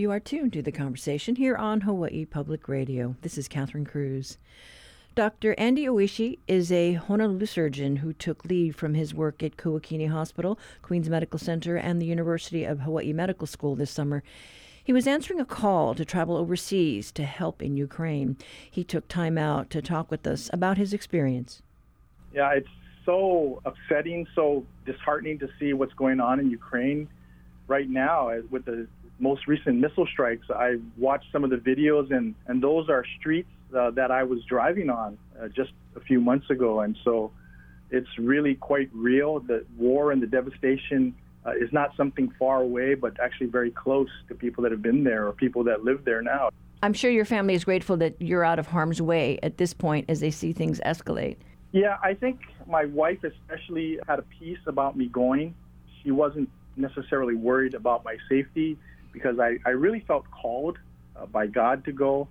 You are tuned to the conversation here on Hawaii Public Radio. This is Catherine Cruz. Dr. Andy Oishi is a Honolulu surgeon who took leave from his work at Kuakini Hospital, Queens Medical Center, and the University of Hawaii Medical School this summer. He was answering a call to travel overseas to help in Ukraine. He took time out to talk with us about his experience. Yeah, it's so upsetting, so disheartening to see what's going on in Ukraine right now uh, with the most recent missile strikes. I watched some of the videos, and, and those are streets uh, that I was driving on uh, just a few months ago. And so it's really quite real. The war and the devastation uh, is not something far away, but actually very close to people that have been there or people that live there now. I'm sure your family is grateful that you're out of harm's way at this point as they see things escalate. Yeah, I think my wife especially had a piece about me going. She wasn't necessarily worried about my safety because I, I really felt called uh, by God to go.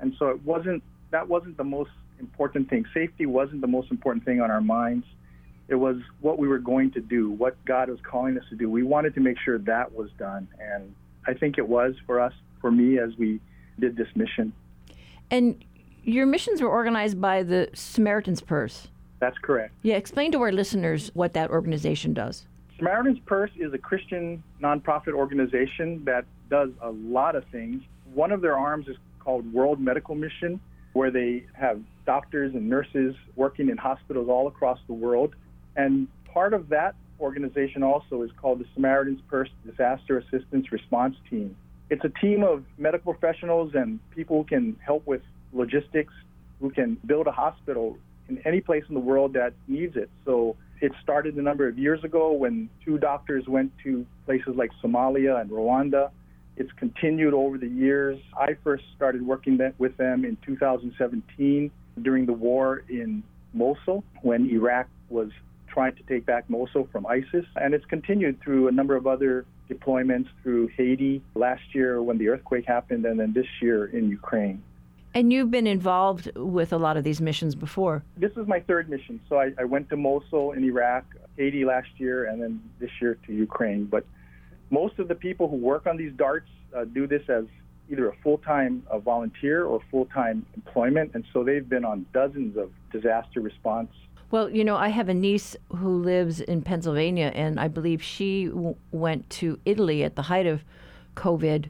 And so it wasn't, that wasn't the most important thing. Safety wasn't the most important thing on our minds. It was what we were going to do, what God was calling us to do. We wanted to make sure that was done. And I think it was for us, for me, as we did this mission. And your missions were organized by the Samaritan's Purse. That's correct. Yeah, explain to our listeners what that organization does. Samaritan's Purse is a Christian nonprofit organization that does a lot of things. One of their arms is called World Medical Mission, where they have doctors and nurses working in hospitals all across the world. And part of that organization also is called the Samaritan's Purse Disaster Assistance Response Team. It's a team of medical professionals and people who can help with logistics, who can build a hospital in any place in the world that needs it. So it started a number of years ago when two doctors went to places like Somalia and Rwanda. It's continued over the years. I first started working with them in 2017 during the war in Mosul when Iraq was trying to take back Mosul from ISIS. And it's continued through a number of other deployments through Haiti last year when the earthquake happened, and then this year in Ukraine. And you've been involved with a lot of these missions before. This is my third mission. So I, I, went to Mosul in Iraq, Haiti last year, and then this year to Ukraine. But most of the people who work on these DARTs uh, do this as either a full-time uh, volunteer or full-time employment, and so they've been on dozens of disaster response. Well, you know, I have a niece who lives in Pennsylvania, and I believe she w- went to Italy at the height of COVID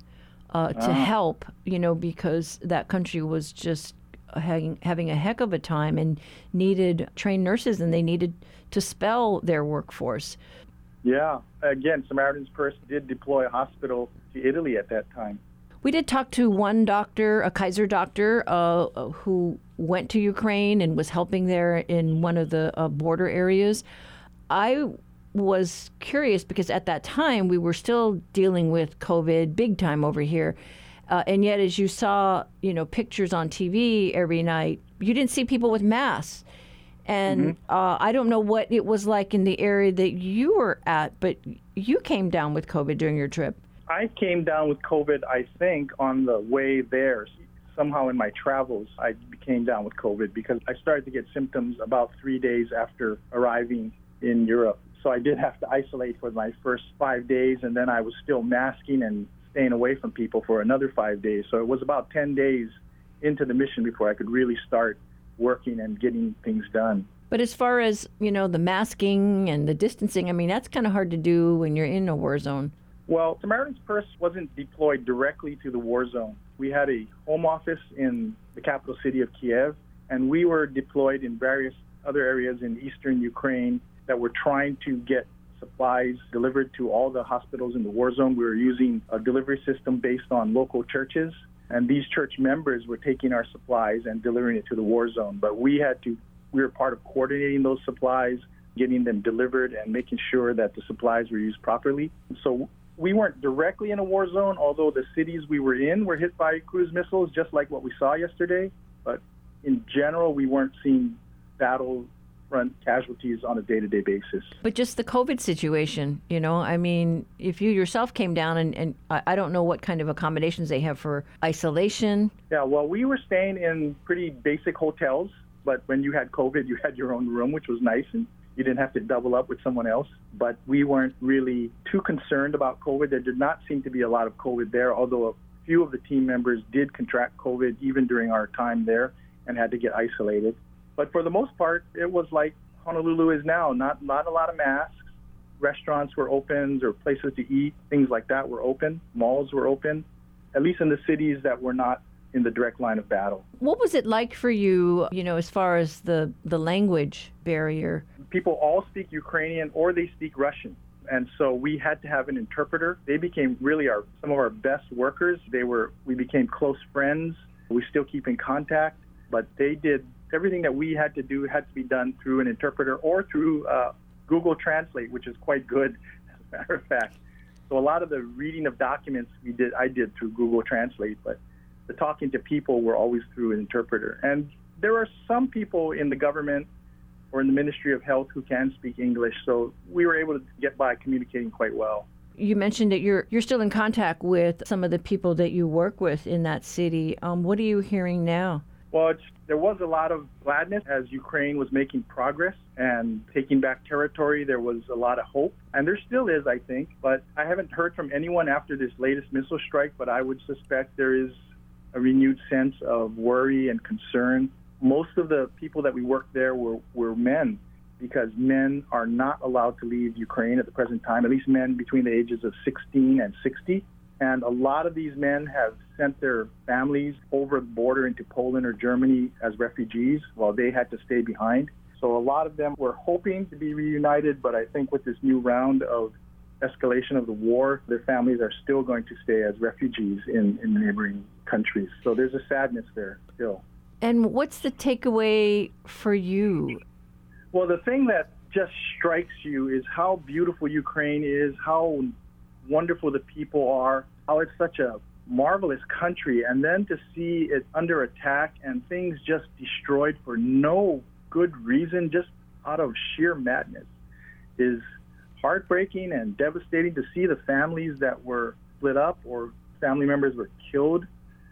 uh, to ah. help, you know, because that country was just having, having a heck of a time and needed trained nurses and they needed to spell their workforce. Yeah. Again, Samaritan's Purse did deploy a hospital to Italy at that time. We did talk to one doctor, a Kaiser doctor, uh, who went to Ukraine and was helping there in one of the uh, border areas. I was curious because at that time we were still dealing with COVID big time over here. Uh, and yet, as you saw, you know, pictures on TV every night, you didn't see people with masks. And mm-hmm. uh, I don't know what it was like in the area that you were at, but you came down with COVID during your trip. I came down with COVID, I think, on the way there. Somehow in my travels, I came down with COVID because I started to get symptoms about three days after arriving in Europe. So I did have to isolate for my first five days, and then I was still masking and staying away from people for another five days. So it was about 10 days into the mission before I could really start working and getting things done. But as far as, you know, the masking and the distancing, I mean, that's kind of hard to do when you're in a war zone. Well, Samaritan's Purse wasn't deployed directly to the war zone. We had a home office in the capital city of Kiev, and we were deployed in various other areas in eastern Ukraine that were trying to get supplies delivered to all the hospitals in the war zone. We were using a delivery system based on local churches, and these church members were taking our supplies and delivering it to the war zone. But we had to, we were part of coordinating those supplies, getting them delivered, and making sure that the supplies were used properly. So we weren't directly in a war zone, although the cities we were in were hit by cruise missiles, just like what we saw yesterday. But in general, we weren't seeing battle front casualties on a day to day basis. But just the COVID situation, you know, I mean, if you yourself came down and, and I don't know what kind of accommodations they have for isolation. Yeah, well, we were staying in pretty basic hotels, but when you had COVID, you had your own room, which was nice. And you didn't have to double up with someone else. But we weren't really too concerned about COVID. There did not seem to be a lot of COVID there, although a few of the team members did contract COVID even during our time there and had to get isolated. But for the most part, it was like Honolulu is now. Not not a lot of masks. Restaurants were open, or places to eat, things like that were open. Malls were open, at least in the cities that were not in the direct line of battle. What was it like for you, you know, as far as the, the language barrier? People all speak Ukrainian or they speak Russian. And so we had to have an interpreter. They became really our some of our best workers. They were we became close friends. We still keep in contact, but they did everything that we had to do had to be done through an interpreter or through uh, Google Translate, which is quite good, as a matter of fact. So a lot of the reading of documents we did, I did through Google Translate, but the talking to people were always through an interpreter. And there are some people in the government or in the Ministry of Health who can speak English, so we were able to get by communicating quite well. You mentioned that you're you're still in contact with some of the people that you work with in that city. Um, what are you hearing now? Well, there was a lot of gladness as Ukraine was making progress and taking back territory. There was a lot of hope, and there still is, I think. But I haven't heard from anyone after this latest missile strike. But I would suspect there is a renewed sense of worry and concern. Most of the people that we worked there were, were men because men are not allowed to leave Ukraine at the present time, at least men between the ages of 16 and 60. And a lot of these men have sent their families over the border into Poland or Germany as refugees while they had to stay behind. So a lot of them were hoping to be reunited, but I think with this new round of escalation of the war, their families are still going to stay as refugees in, in neighboring countries. So there's a sadness there still. And what's the takeaway for you? Well, the thing that just strikes you is how beautiful Ukraine is, how wonderful the people are, how it's such a marvelous country, and then to see it under attack and things just destroyed for no good reason, just out of sheer madness, is heartbreaking and devastating to see the families that were split up or family members were killed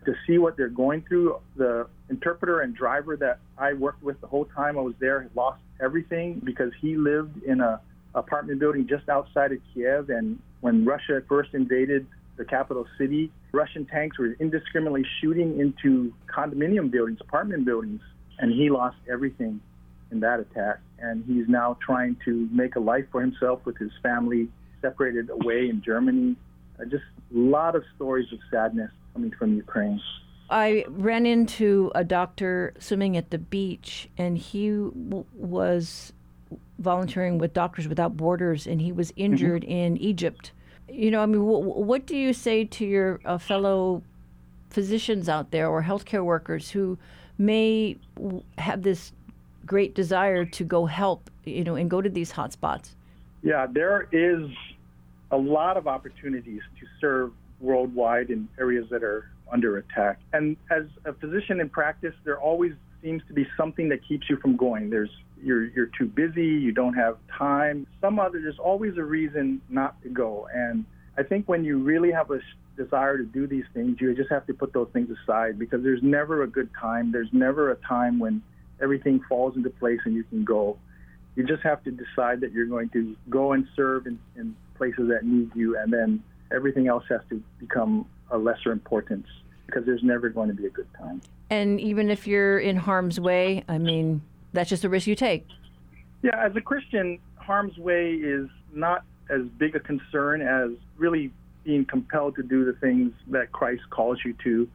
to see what they're going through. The interpreter and driver that I worked with the whole time I was there lost everything because he lived in a apartment building just outside of Kiev. And when Russia first invaded the capital city, Russian tanks were indiscriminately shooting into condominium buildings, apartment buildings, and he lost everything in that attack. And he's now trying to make a life for himself with his family separated away in Germany. Uh, just a lot of stories of sadness coming from Ukraine. I ran into a doctor swimming at the beach, and he w- was volunteering with Doctors Without Borders, and he was injured mm-hmm. in Egypt. You know, I mean, w- what do you say to your uh, fellow physicians out there or healthcare workers who may w- have this great desire to go help, you know, and go to these hotspots? Yeah, there is a lot of opportunities to serve worldwide in areas that are under attack. And as a physician in practice, there always seems to be something that keeps you from going. There's you're you're too busy, you don't have time. Some other there's always a reason not to go. And I think when you really have a desire to do these things, you just have to put those things aside because there's never a good time. There's never a time when everything falls into place and you can go. You just have to decide that you're going to go and serve in, in places that need you, and then everything else has to become a lesser importance because there's never going to be a good time. And even if you're in harm's way, I mean, that's just a risk you take. Yeah, as a Christian, harm's way is not as big a concern as really being compelled to do the things that Christ calls you to.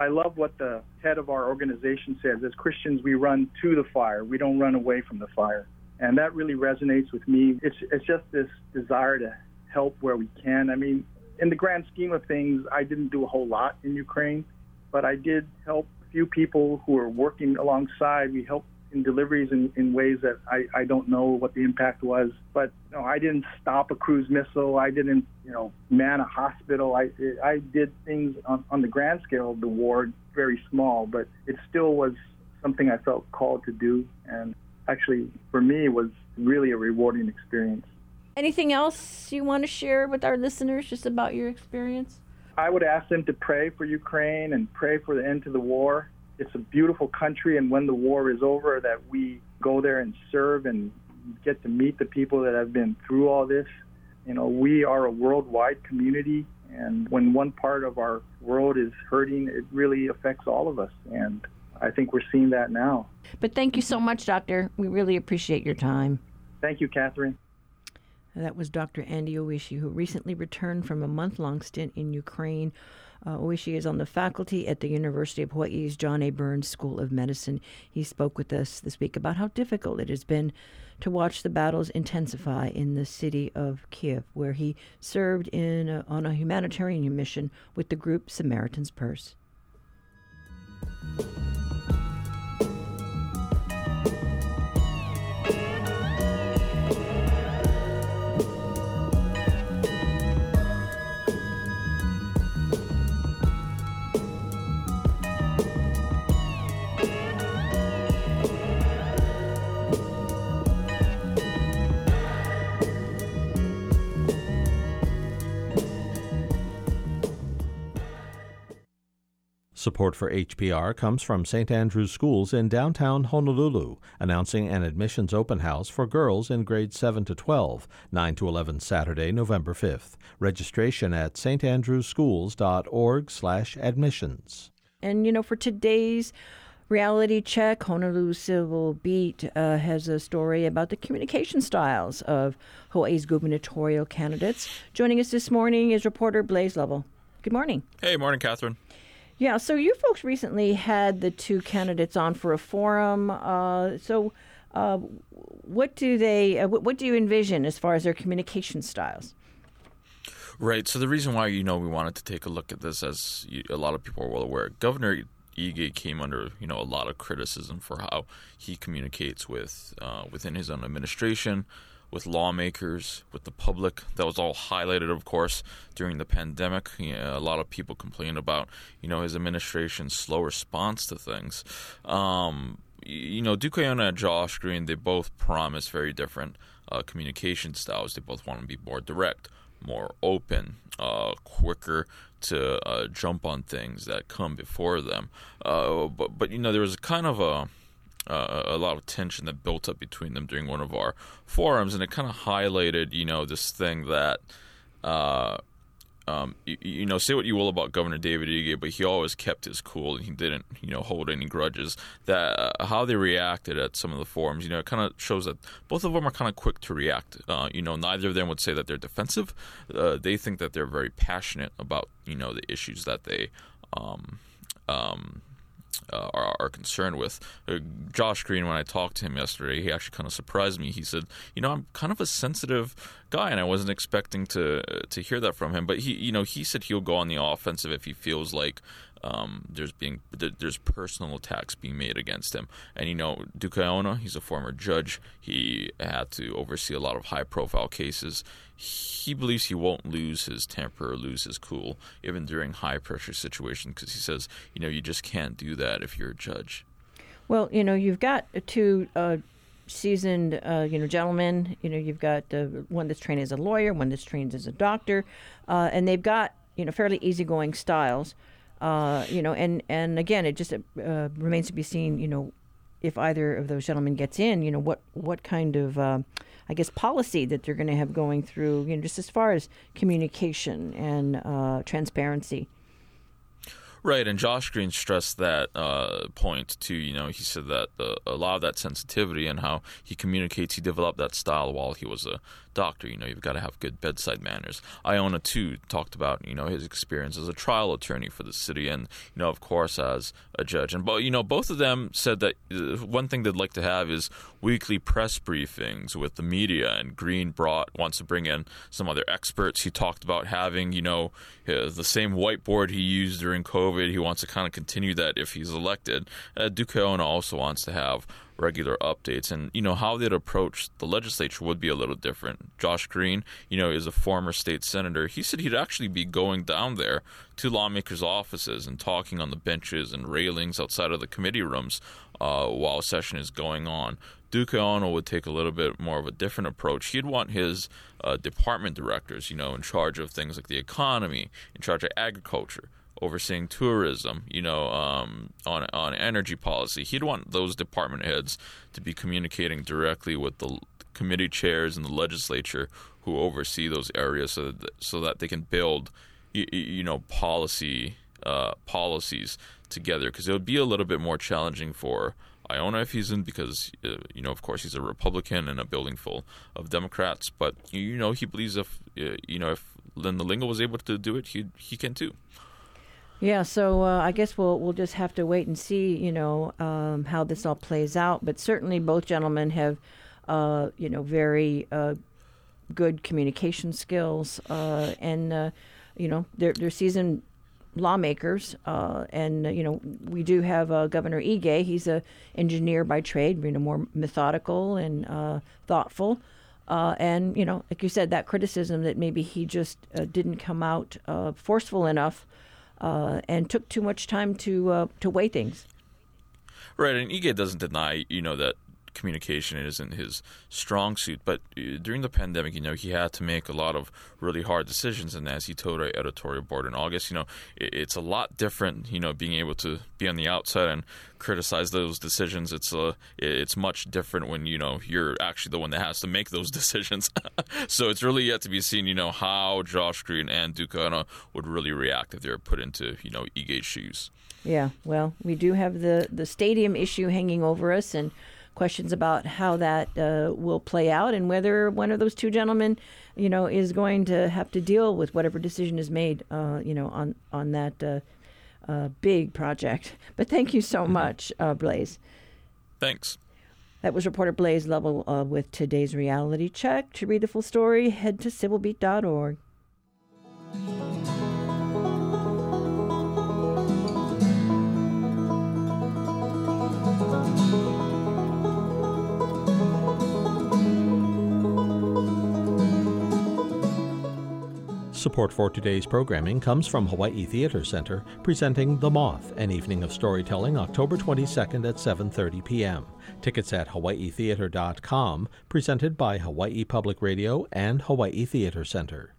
I love what the head of our organization says. As Christians, we run to the fire. We don't run away from the fire. And that really resonates with me. It's, it's just this desire to help where we can. I mean, in the grand scheme of things, I didn't do a whole lot in Ukraine, but I did help few people who were working alongside. We helped in deliveries in, in ways that I, I don't know what the impact was. But you know, I didn't stop a cruise missile. I didn't, you know, man a hospital. I I did things on, on the grand scale of the war, very small, but it still was something I felt called to do. And actually, for me, was really a rewarding experience. Anything else you want to share with our listeners just about your experience? I would ask them to pray for Ukraine and pray for the end to the war. It's a beautiful country, and when the war is over, that we go there and serve and get to meet the people that have been through all this. You know, we are a worldwide community, and when one part of our world is hurting, it really affects all of us. And I think we're seeing that now. But thank you so much, Doctor. We really appreciate your time. Thank you, Catherine. That was Dr. Andy Oishi, who recently returned from a month long stint in Ukraine. Uh, Oishi is on the faculty at the University of Hawaii's John A. Burns School of Medicine. He spoke with us this week about how difficult it has been to watch the battles intensify in the city of Kiev, where he served in a, on a humanitarian mission with the group Samaritan's Purse. Support for HPR comes from St. Andrew's Schools in downtown Honolulu, announcing an admissions open house for girls in grades 7 to 12, 9 to 11 Saturday, November 5th. Registration at standrewschools.org/admissions. And you know, for today's reality check, Honolulu Civil Beat uh, has a story about the communication styles of Hawaii's gubernatorial candidates. Joining us this morning is reporter Blaze Lovell. Good morning. Hey, morning, Catherine. Yeah, so you folks recently had the two candidates on for a forum. Uh, so, uh, what do they? Uh, what, do you envision as far as their communication styles? Right. So the reason why you know we wanted to take a look at this, as you, a lot of people are well aware, Governor Ige came under you know a lot of criticism for how he communicates with uh, within his own administration with lawmakers, with the public. That was all highlighted, of course, during the pandemic. You know, a lot of people complained about, you know, his administration's slow response to things. Um, you know, Aiona and Josh Green, they both promise very different uh, communication styles. They both want to be more direct, more open, uh, quicker to uh, jump on things that come before them. Uh, but, but, you know, there was a kind of a uh, a lot of tension that built up between them during one of our forums, and it kind of highlighted, you know, this thing that, uh, um, you, you, know, say what you will about Governor David Ige, but he always kept his cool and he didn't, you know, hold any grudges. That uh, how they reacted at some of the forums, you know, it kind of shows that both of them are kind of quick to react. Uh, you know, neither of them would say that they're defensive. Uh, they think that they're very passionate about, you know, the issues that they. Um, um, uh, are, are, concerned with. Uh, Josh Green, when I talked to him yesterday, he actually kind of surprised me. He said, "You know, I'm kind of a sensitive guy, and I wasn't expecting to to hear that from him." But he, you know, he said he'll go on the offensive if he feels like um, there's being there's personal attacks being made against him. And you know, Duke Aiona, he's a former judge. He had to oversee a lot of high profile cases. He believes he won't lose his temper or lose his cool, even during high pressure situations, because he says, you know, you just can't do that if you're a judge. Well, you know, you've got two uh, seasoned, uh, you know, gentlemen. You know, you've got uh, one that's trained as a lawyer, one that's trained as a doctor, uh, and they've got you know fairly easygoing styles. Uh, you know, and and again, it just uh, remains to be seen. You know, if either of those gentlemen gets in, you know, what what kind of uh, I guess policy that they're going to have going through. You know, just as far as communication and uh, transparency. Right, and Josh Green stressed that uh, point too. You know, he said that uh, a lot of that sensitivity and how he communicates, he developed that style while he was a doctor. You know, you've got to have good bedside manners. Aiona too talked about you know his experience as a trial attorney for the city, and you know, of course, as a judge. And but you know, both of them said that uh, one thing they'd like to have is weekly press briefings with the media. And Green brought wants to bring in some other experts. He talked about having you know the same whiteboard he used during COVID. He wants to kind of continue that if he's elected. Uh, Duke Aiona also wants to have regular updates. And, you know, how they'd approach the legislature would be a little different. Josh Green, you know, is a former state senator. He said he'd actually be going down there to lawmakers' offices and talking on the benches and railings outside of the committee rooms uh, while session is going on. Duke Aiona would take a little bit more of a different approach. He'd want his uh, department directors, you know, in charge of things like the economy, in charge of agriculture, overseeing tourism, you know, um, on on energy policy. He'd want those department heads to be communicating directly with the committee chairs and the legislature who oversee those areas so that, so that they can build you, you know policy uh, policies together because it would be a little bit more challenging for Aiona if he's in because uh, you know of course he's a Republican and a building full of Democrats but you know he believes if uh, you know if Linda Lingle was able to do it he he can too. Yeah, so uh, I guess we'll we'll just have to wait and see, you know, um, how this all plays out. But certainly, both gentlemen have, uh, you know, very uh, good communication skills, uh, and uh, you know, they're they're seasoned lawmakers. Uh, and you know, we do have Governor Ige. He's a engineer by trade, you know, more methodical and thoughtful. and you know, like you said, that criticism that maybe he just didn't come out forceful enough uh, and took too much time to uh, to weigh things. Right, and Ige doesn't deny, you know, that communication isn't his strong suit. But uh, during the pandemic, you know, he had to make a lot of really hard decisions. And as he told our editorial board in August, you know, it's a lot different, you know, being able to be on the outside and criticize those decisions. It's a, uh, it's much different when you know you're actually the one that has to make those decisions. so it's really yet to be seen, you know, how Josh Green and Duke would really react if they're put into, you know, Ige's shoes. Yeah, well, we do have the the stadium issue hanging over us, and questions about how that uh, will play out and whether one of those two gentlemen, you know, is going to have to deal with whatever decision is made, uh, you know, on on that uh, uh big project. But thank you so mm-hmm. much, uh, Blaze. Thanks. That was reporter Blaze Lovell uh, with today's reality check. To read the full story, head to civilbeat.org. Support for today's programming comes from Hawaii Theater Center, presenting The Moth, an evening of storytelling, October 22nd at 7:30 p.m. Tickets at hawaiitheater.com, presented by Hawaii Public Radio and Hawaii Theater Center.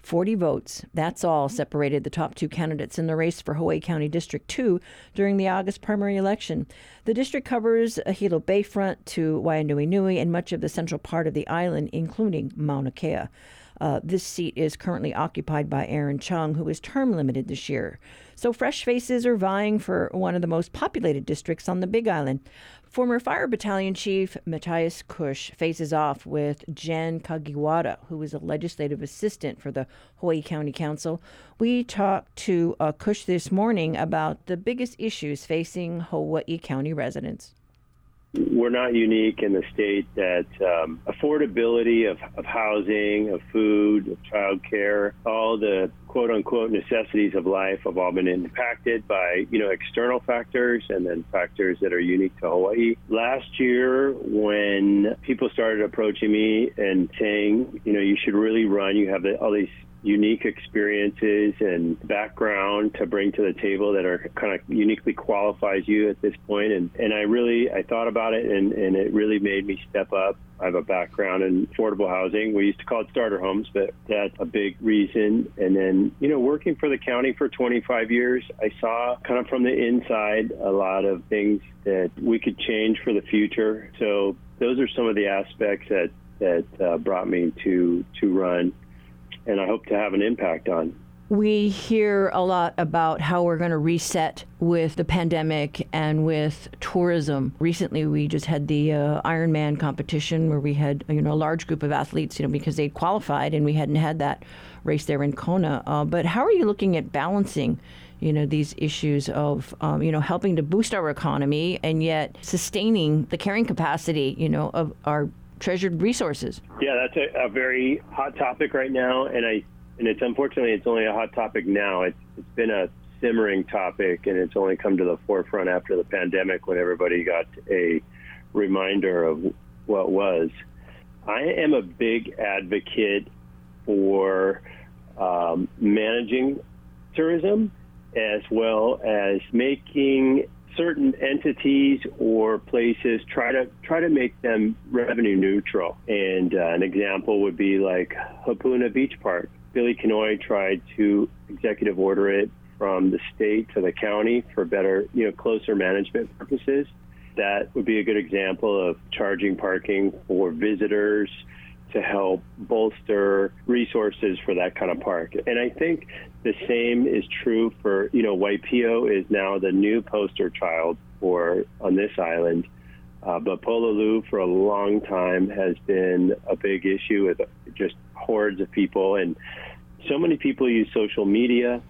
40 votes, that's all, separated the top two candidates in the race for Hawaii County District 2 during the August primary election. The district covers Hilo Bayfront to Waianuenue and much of the central part of the island, including Mauna Kea. Uh, this seat is currently occupied by Aaron Chung, who is term limited this year. So fresh faces are vying for one of the most populated districts on the Big Island. Former Fire Battalion Chief Matthias Kusch faces off with Jen Kagiwada, who is a legislative assistant for the Hawaii County Council. We talked to uh, Kusch this morning about the biggest issues facing Hawaii County residents we're not unique in the state that um, affordability of, of housing, of food, of childcare, all the quote unquote necessities of life have all been impacted by you know external factors and then factors that are unique to Hawaii. Last year, when people started approaching me and saying, you know, you should really run, you have all these unique experiences and background to bring to the table that are kind of uniquely qualifies you at this point and and I really I thought about it and and it really made me step up I have a background in affordable housing. We used to call it starter homes, but that's a big reason. And then, you know, working for the county for 25 years, I saw kind of from the inside a lot of things that we could change for the future. So those are some of the aspects that that uh, brought me to to run and I hope to have an impact on. We hear a lot about how we're going to reset with the pandemic and with tourism. Recently, we just had the uh, Ironman competition where we had you know a large group of athletes, you know, because they qualified and we hadn't had that race there in Kona. Uh, but how are you looking at balancing? you know these issues of um, you know helping to boost our economy and yet sustaining the carrying capacity you know of our treasured resources. Yeah, that's a, a, very hot topic right now, and I and it's unfortunately it's only a hot topic now. It's it's been a simmering topic, and it's only come to the forefront after the pandemic when everybody got a reminder of what was. I am a big advocate for um, managing tourism as well as making certain entities or places try to try to make them revenue neutral. And uh, an example would be like Hapuna Beach Park. Billy Kenoi tried to executive order it from the state to the county for better, you know, closer management purposes. that would be a good example of charging parking for visitors to help bolster resources for that kind of park. And I think the same is true for, you know, Waipio is now the new poster child for on this island. Uh, but Pololu for a long time has been a big issue with just hordes of people. And so many people use social media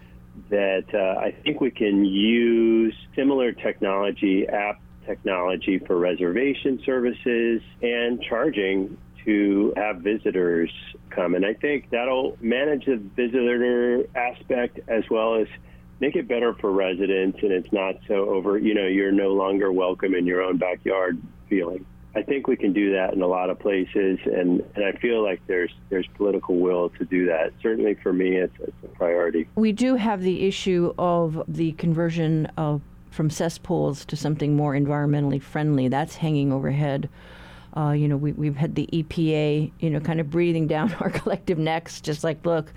that uh, I think we can use similar technology, app technology for reservation services and charging to have visitors come. And I think that'll manage the visitor aspect as well as make it better for residents and it's not so over, you know, you're no longer welcome in your own backyard feeling. I think we can do that in a lot of places, and, and I feel like there's there's political will to do that. Certainly for me, it's, it's a priority. We do have the issue of the conversion of from cesspools to something more environmentally friendly. That's hanging overhead. Uh, you know, we, we've had the EPA, you know, kind of breathing down our collective necks, just like, look,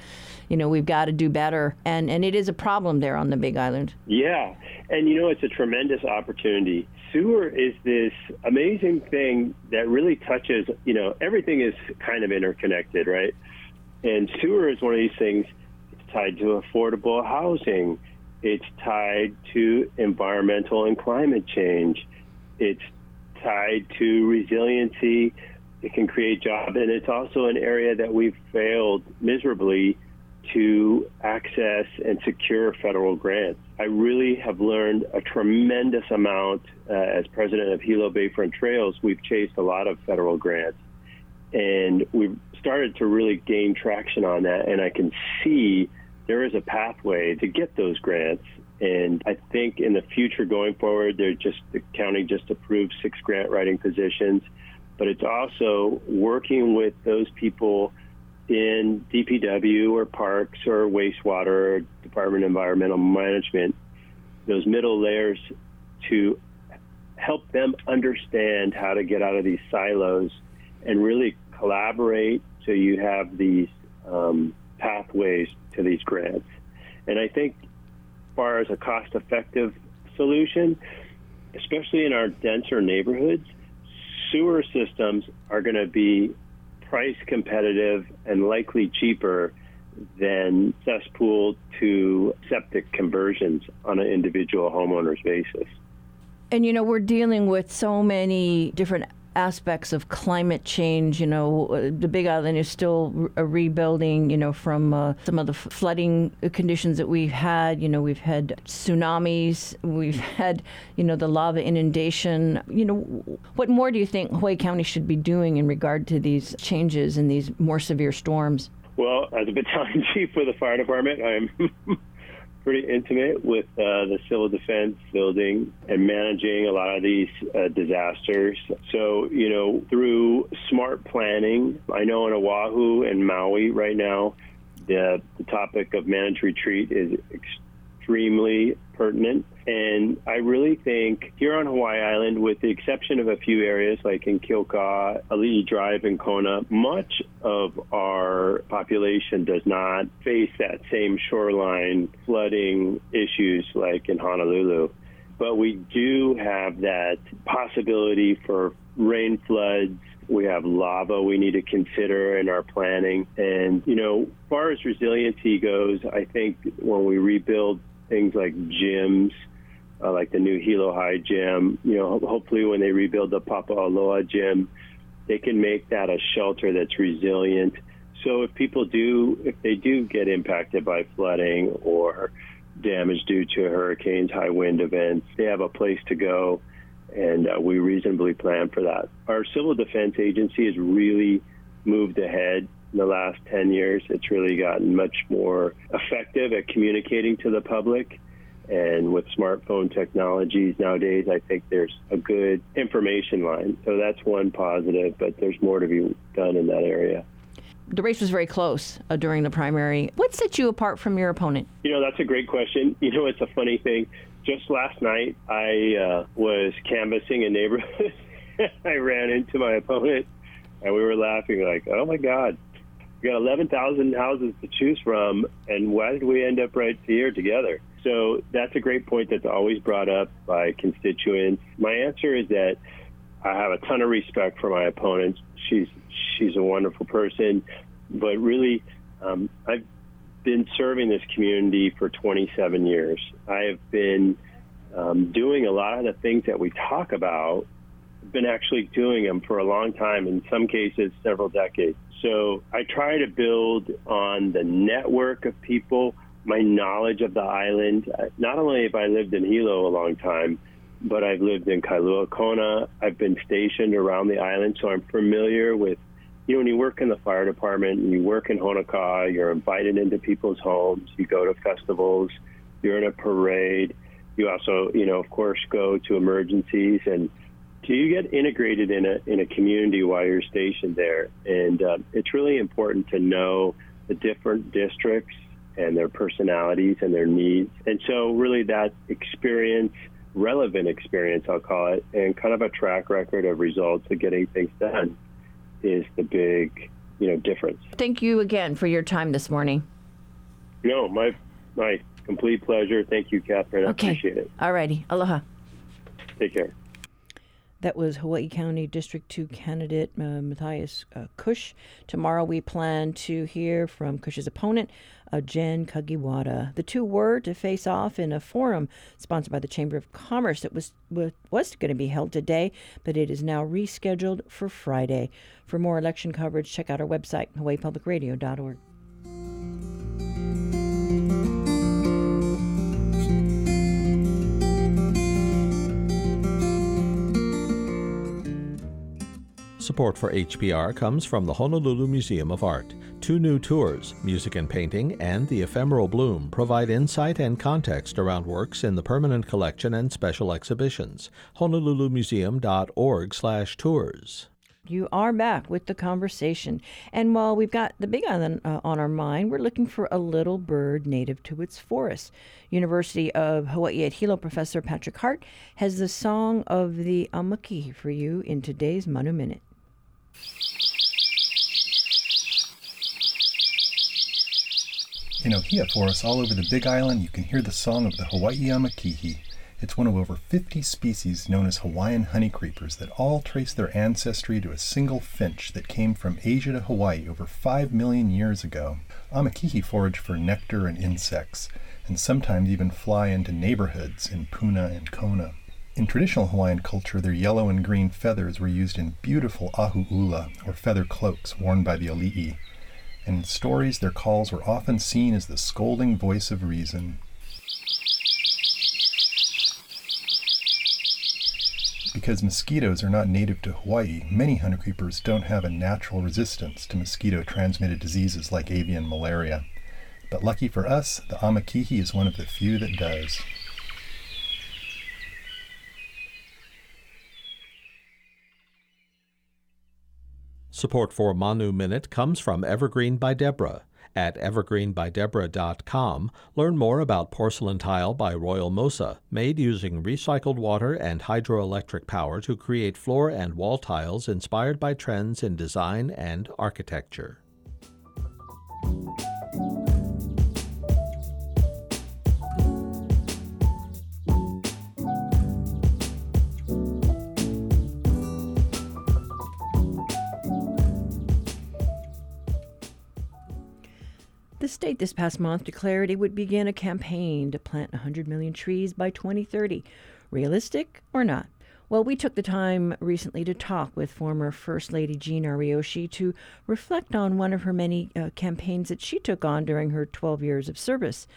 you know, we've got to do better. And, and it is a problem there on the Big Island. Yeah. And, you know, it's a tremendous opportunity. Sewer is this amazing thing that really touches, you know, everything is kind of interconnected, right? And sewer is one of these things, it's tied to affordable housing, it's tied to environmental and climate change, it's tied to resiliency. It can create jobs, and it's also an area that we've failed miserably to access and secure federal grants. I really have learned a tremendous amount uh, as president of Hilo Bayfront Trails. We've chased a lot of federal grants, and we've started to really gain traction on that. And I can see there is a pathway to get those grants. And I think in the future going forward, they're just the county just approved six grant writing positions, but it's also working with those people in DPW or parks or wastewater or Department of Environmental Management, those middle layers to help them understand how to get out of these silos and really collaborate so you have these um, pathways to these grants. And I think, far as a cost effective solution, especially in our denser neighborhoods, sewer systems are going to be price competitive and likely cheaper than cesspool to septic conversions on an individual homeowner's basis. And you know, we're dealing with so many different aspects of climate change. You know, uh, the Big Island is still re- uh, rebuilding, you know, from uh, some of the flooding conditions that we've had. You know, we've had tsunamis, we've mm. had, you know, the lava inundation. You know, what more do you think Hawaii County should be doing in regard to these changes and these more severe storms? Well, as a battalion chief for the fire department, I'm pretty intimate with uh, the civil defense building and managing a lot of these uh, disasters. So, you know, through smart planning, I know in Oahu and Maui right now, the, the topic of managed retreat is extremely pertinent. And I really think here on Hawaii Island, with the exception of a few areas like in Kilka, Ali'i Drive, and Kona, much of our population does not face that same shoreline flooding issues like in Honolulu. But we do have that possibility for rain floods. We have lava we need to consider in our planning. And, you know, as far as resiliency goes, I think when we rebuild things like gyms, uh, like the new Hilo High gym. You know, hopefully when they rebuild the Papaaloa gym, they can make that a shelter that's resilient. So if people do, if they do get impacted by flooding or damage due to hurricanes, high wind events, they have a place to go, and uh, we reasonably plan for that. Our civil defense agency has really moved ahead in the last 10 years. It's really gotten much more effective at communicating to the public. And with smartphone technologies nowadays, I think there's a good information line. So that's one positive, but there's more to be done in that area. The race was very close uh, during the primary. What set you apart from your opponent? You know, that's a great question. You know, it's a funny thing. Just last night, I uh, was canvassing a neighborhood. I ran into my opponent, and we were laughing like, "Oh my God, we got 11,000 houses to choose from, and why did we end up right here together? So that's a great point that's always brought up by constituents. My answer is that I have a ton of respect for my opponent. She's she's a wonderful person, but really, um, I've been serving this community for 27 years. I have been um, doing a lot of the things that we talk about. Been actually doing them for a long time. In some cases, several decades. So I try to build on the network of people, my knowledge of the island. Uh, not only have I lived in Hilo a long time, but I've lived in Kailua Kona. I've been stationed around the island, so I'm familiar with. You know, when you work in the fire department and you work in Honokaa, you're invited into people's homes. You go to festivals. You're in a parade. You also, you know, of course, go to emergencies and do you get integrated in a in a community while you're stationed there? And uh, it's really important to know the different districts and their personalities and their needs. And so, really, that experience, relevant experience, I'll call it, and kind of a track record of results of getting things done, is the big, you know, difference. Thank you again for your time this morning. No, my my complete pleasure. Thank you, Catherine. I okay. appreciate it. All righty. Aloha. Take care. That was Hawaii County District 2 candidate uh, Matthias uh. Tomorrow we plan to hear from Kusch's opponent, uh, Jen Kagiwada. The two were to face off in a forum sponsored by the Chamber of Commerce that was, was, was going to be held today, but it is now rescheduled for Friday. For more election coverage, check out our website, hawaiipublicradio.org. Support for HPR comes from the Honolulu Museum of Art. Two new tours, Music and Painting and The Ephemeral Bloom, provide insight and context around works in the permanent collection and special exhibitions. honolulumuseum.org/tours. You are back with the conversation. And while we've got the Big Island uh, on our mind, we're looking for a little bird native to its forests. University of Hawaii at Hilo professor Patrick Hart has the song of the Amakihi for you in today's Manu Minute. In Ohia forests all over the Big Island, you can hear the song of the Hawaii amakihi. It's one of over 50 species known as Hawaiian honeycreepers that all trace their ancestry to a single finch that came from Asia to Hawaii over 5 million years ago. Amakihi forage for nectar and insects, and sometimes even fly into neighborhoods in Puna and Kona. In traditional Hawaiian culture, their yellow and green feathers were used in beautiful ahu'ula, or feather cloaks worn by the ali'i and in stories their calls were often seen as the scolding voice of reason. Because mosquitoes are not native to Hawaii, many honeycreepers don't have a natural resistance to mosquito transmitted diseases like avian malaria. But lucky for us, the amakihi is one of the few that does. Support for Manu Minute comes from Evergreen by Deborah. At evergreenbydeborah.com, learn more about porcelain tile by Royal Mosa, made using recycled water and hydroelectric power to create floor and wall tiles inspired by trends in design and architecture. State this past month declared it would begin a campaign to plant 100 million trees by 2030. Realistic or not? Well, we took the time recently to talk with former First Lady Jean Ariyoshi to reflect on one of her many uh, campaigns that she took on during her 12 years of service.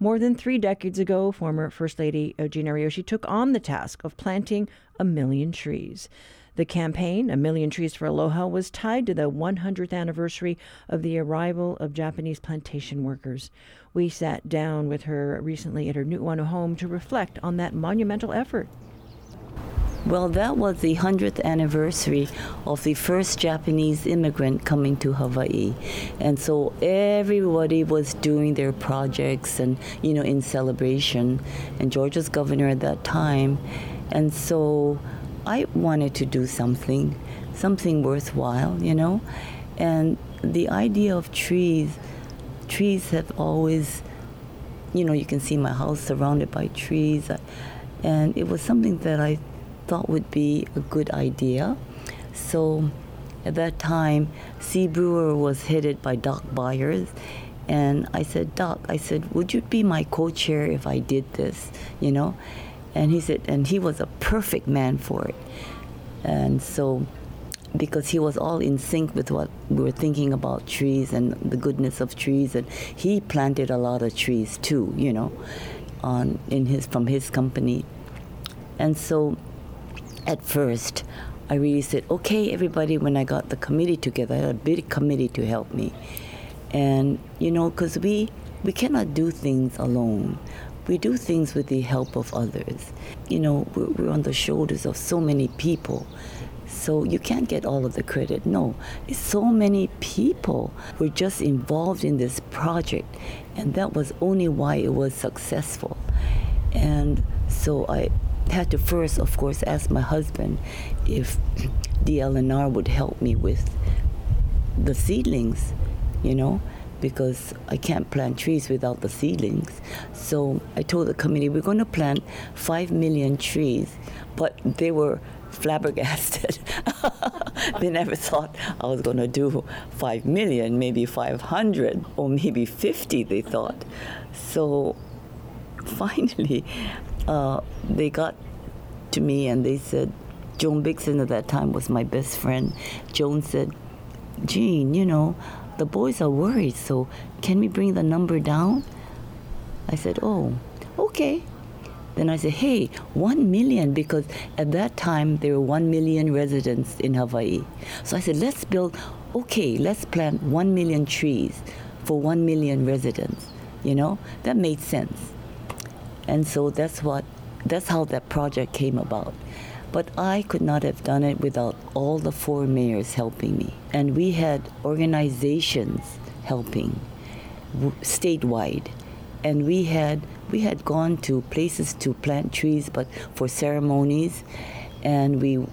More than three decades ago, former First Lady uh, Jean Ariyoshi took on the task of planting a million trees. The campaign, A Million Trees for Aloha, was tied to the 100th anniversary of the arrival of Japanese plantation workers. We sat down with her recently at her Nu'uanu home to reflect on that monumental effort. Well, that was the 100th anniversary of the first Japanese immigrant coming to Hawaii. And so everybody was doing their projects and, you know, in celebration. And George was governor at that time. And so I wanted to do something, something worthwhile, you know? And the idea of trees, trees have always you know, you can see my house surrounded by trees. And it was something that I thought would be a good idea. So at that time, C. Brewer was headed by Doc Buyers. And I said, Doc, I said, would you be my co chair if I did this? You know? And he said, and he was a perfect man for it. And so, because he was all in sync with what we were thinking about trees and the goodness of trees, and he planted a lot of trees too, you know, on in his from his company. And so, at first, I really said, okay, everybody, when I got the committee together, I had a big committee to help me. And, you know, because we, we cannot do things alone. We do things with the help of others. You know, we're, we're on the shoulders of so many people. So you can't get all of the credit. No, it's so many people were just involved in this project, and that was only why it was successful. And so I, had to first, of course, ask my husband if DLNR would help me with the seedlings, you know, because I can't plant trees without the seedlings. So I told the committee we're going to plant five million trees, but they were flabbergasted. they never thought I was going to do 5 million, maybe 500, or maybe 50, they thought. So finally, uh, they got to me and they said, Joan Bixson at that time was my best friend. Joan said, Jean, you know, the boys are worried, so can we bring the number down? I said, oh, okay. Then I said, hey, one million, because at that time there were one million residents in Hawaii. So I said, let's build, okay, let's plant one million trees for one million residents. You know, that made sense. And so that's what that's how that project came about. But I could not have done it without all the four mayors helping me. And we had organizations helping statewide. And we had we had gone to places to plant trees but for ceremonies and we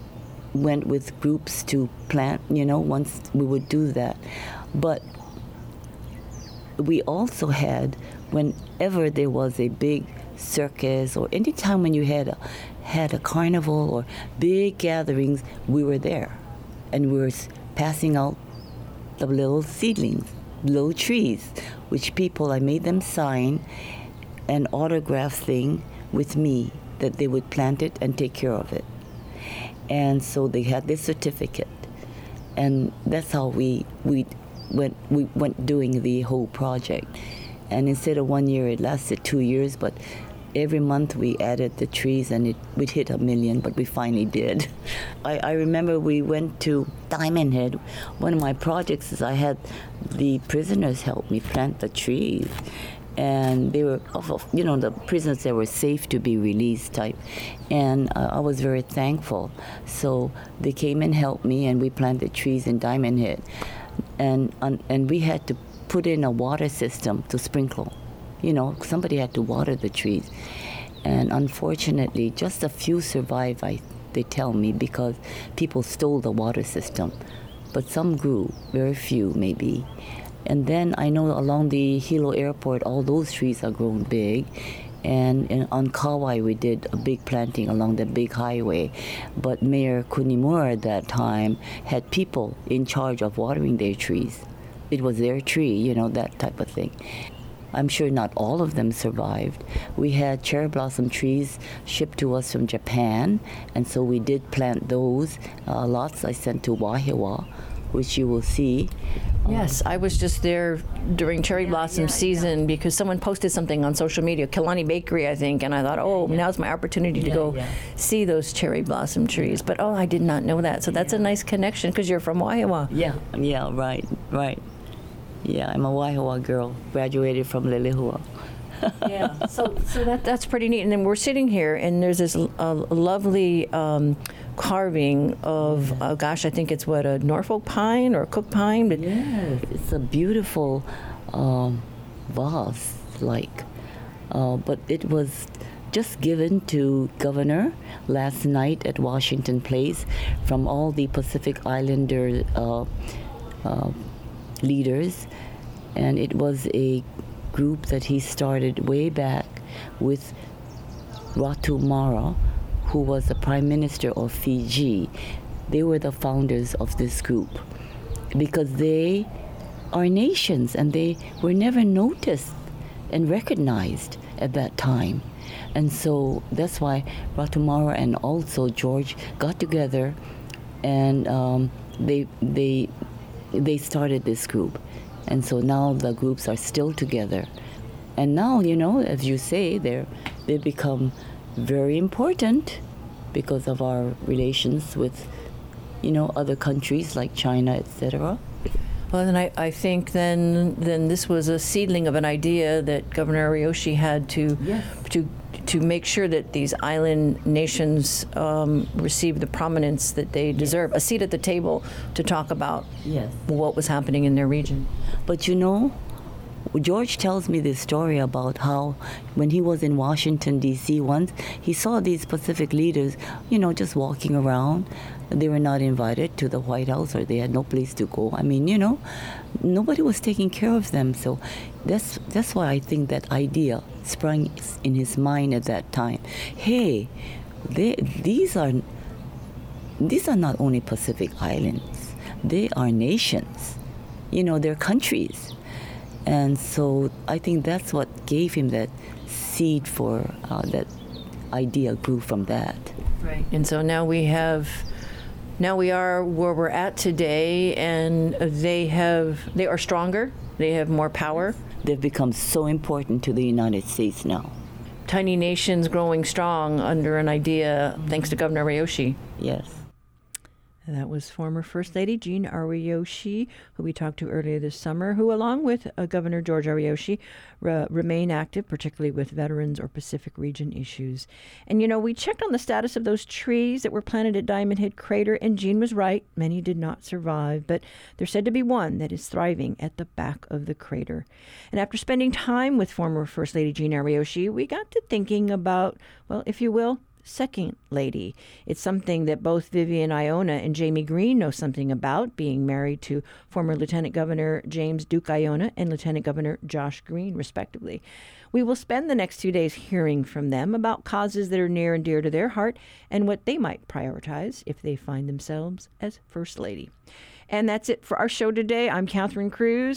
went with groups to plant, you know, once we would do that. But we also had whenever there was a big circus or any time when you had a, had a carnival or big gatherings, we were there, and we were passing out the little seedlings, little trees, which people I made them sign an autograph thing with me that they would plant it and take care of it. And so they had this certificate, and that's how we we went we went doing the whole project. And instead of one year, it lasted two years, but every month we added the trees and it we'd hit a million, but we finally did. I, I remember we went to Diamond Head. One of my projects is I had the prisoners help me plant the trees. And they were, you know, the prisoners that were safe to be released type. And uh, I was very thankful. So they came and helped me, and we planted trees in Diamond Head. And, and we had to put in a water system to sprinkle you know, somebody had to water the trees. And unfortunately, just a few survived, I, they tell me, because people stole the water system. But some grew, very few maybe. And then I know along the Hilo airport, all those trees are grown big. And in, on Kauai, we did a big planting along the big highway. But Mayor Kunimura at that time had people in charge of watering their trees. It was their tree, you know, that type of thing. I'm sure not all of them survived. We had cherry blossom trees shipped to us from Japan, and so we did plant those. Uh, lots I sent to Wahiawa, which you will see. Yes, I was just there during cherry blossom yeah, season yeah. because someone posted something on social media, Kilani Bakery, I think, and I thought, oh, yeah. now's my opportunity to go see those cherry blossom trees. But oh, I did not know that. So that's a nice connection because you're from Wahiawa. Yeah, yeah, right, right. Yeah, I'm a Wahiawa girl, graduated from Leilehua. yeah, so so that that's pretty neat. And then we're sitting here, and there's this uh, lovely um, carving of, uh, gosh, I think it's what a Norfolk pine or a Cook pine. But yes, it's a beautiful um, vase, like, uh, but it was just given to governor last night at Washington Place from all the Pacific Islander uh, uh leaders, and it was a group that he started way back with Ratu Mara, who was the prime minister of Fiji. They were the founders of this group because they are nations and they were never noticed and recognized at that time. And so that's why Ratu Mara and also George got together and um, they, they, they started this group. And so now the groups are still together. And now, you know, as you say, they're, they become very important because of our relations with, you know, other countries like China, etc. Well, then I, I think then then this was a seedling of an idea that Governor Ariyoshi had to Yes. to to make sure that these island nations um, receive the prominence that they deserve, a seat at the table to talk about Yes. what was happening in their region. But you know, George tells me this story about how when he was in Washington, D.C. once, he saw these Pacific leaders, you know, just walking around. They were not invited to the White House or they had no place to go. I mean, you know, nobody was taking care of them. So that's, that's why I think that idea sprang in his mind at that time. Hey, they, these are these are not only Pacific islands, they are nations. You know, they're countries. And so I think that's what gave him that seed for uh, that idea grew from that. Right. And so now we have, now we are where we're at today, and they have, they are stronger. They have more power. They've become so important to the United States now. Tiny nations growing strong under an idea, thanks to Governor Ariyoshi. Yes. That was former First Lady Jean Ariyoshi, who we talked to earlier this summer, who, along with uh, Governor George Ariyoshi, re- remain active, particularly with veterans or Pacific region issues. And you know, we checked on the status of those trees that were planted at Diamond Head Crater, and Jean was right. Many did not survive, but there's said to be one that is thriving at the back of the crater. And after spending time with former First Lady Jean Ariyoshi, we got to thinking about, well, if you will, second lady. It's something that both Vivian Aiona and Jaime Green know something about, being married to former Lieutenant Governor James Duke Aiona and Lieutenant Governor Josh Green, respectively. We will spend the next two days hearing from them about causes that are near and dear to their heart and what they might prioritize if they find themselves as First Lady. And that's it for our show today. I'm Catherine Cruz.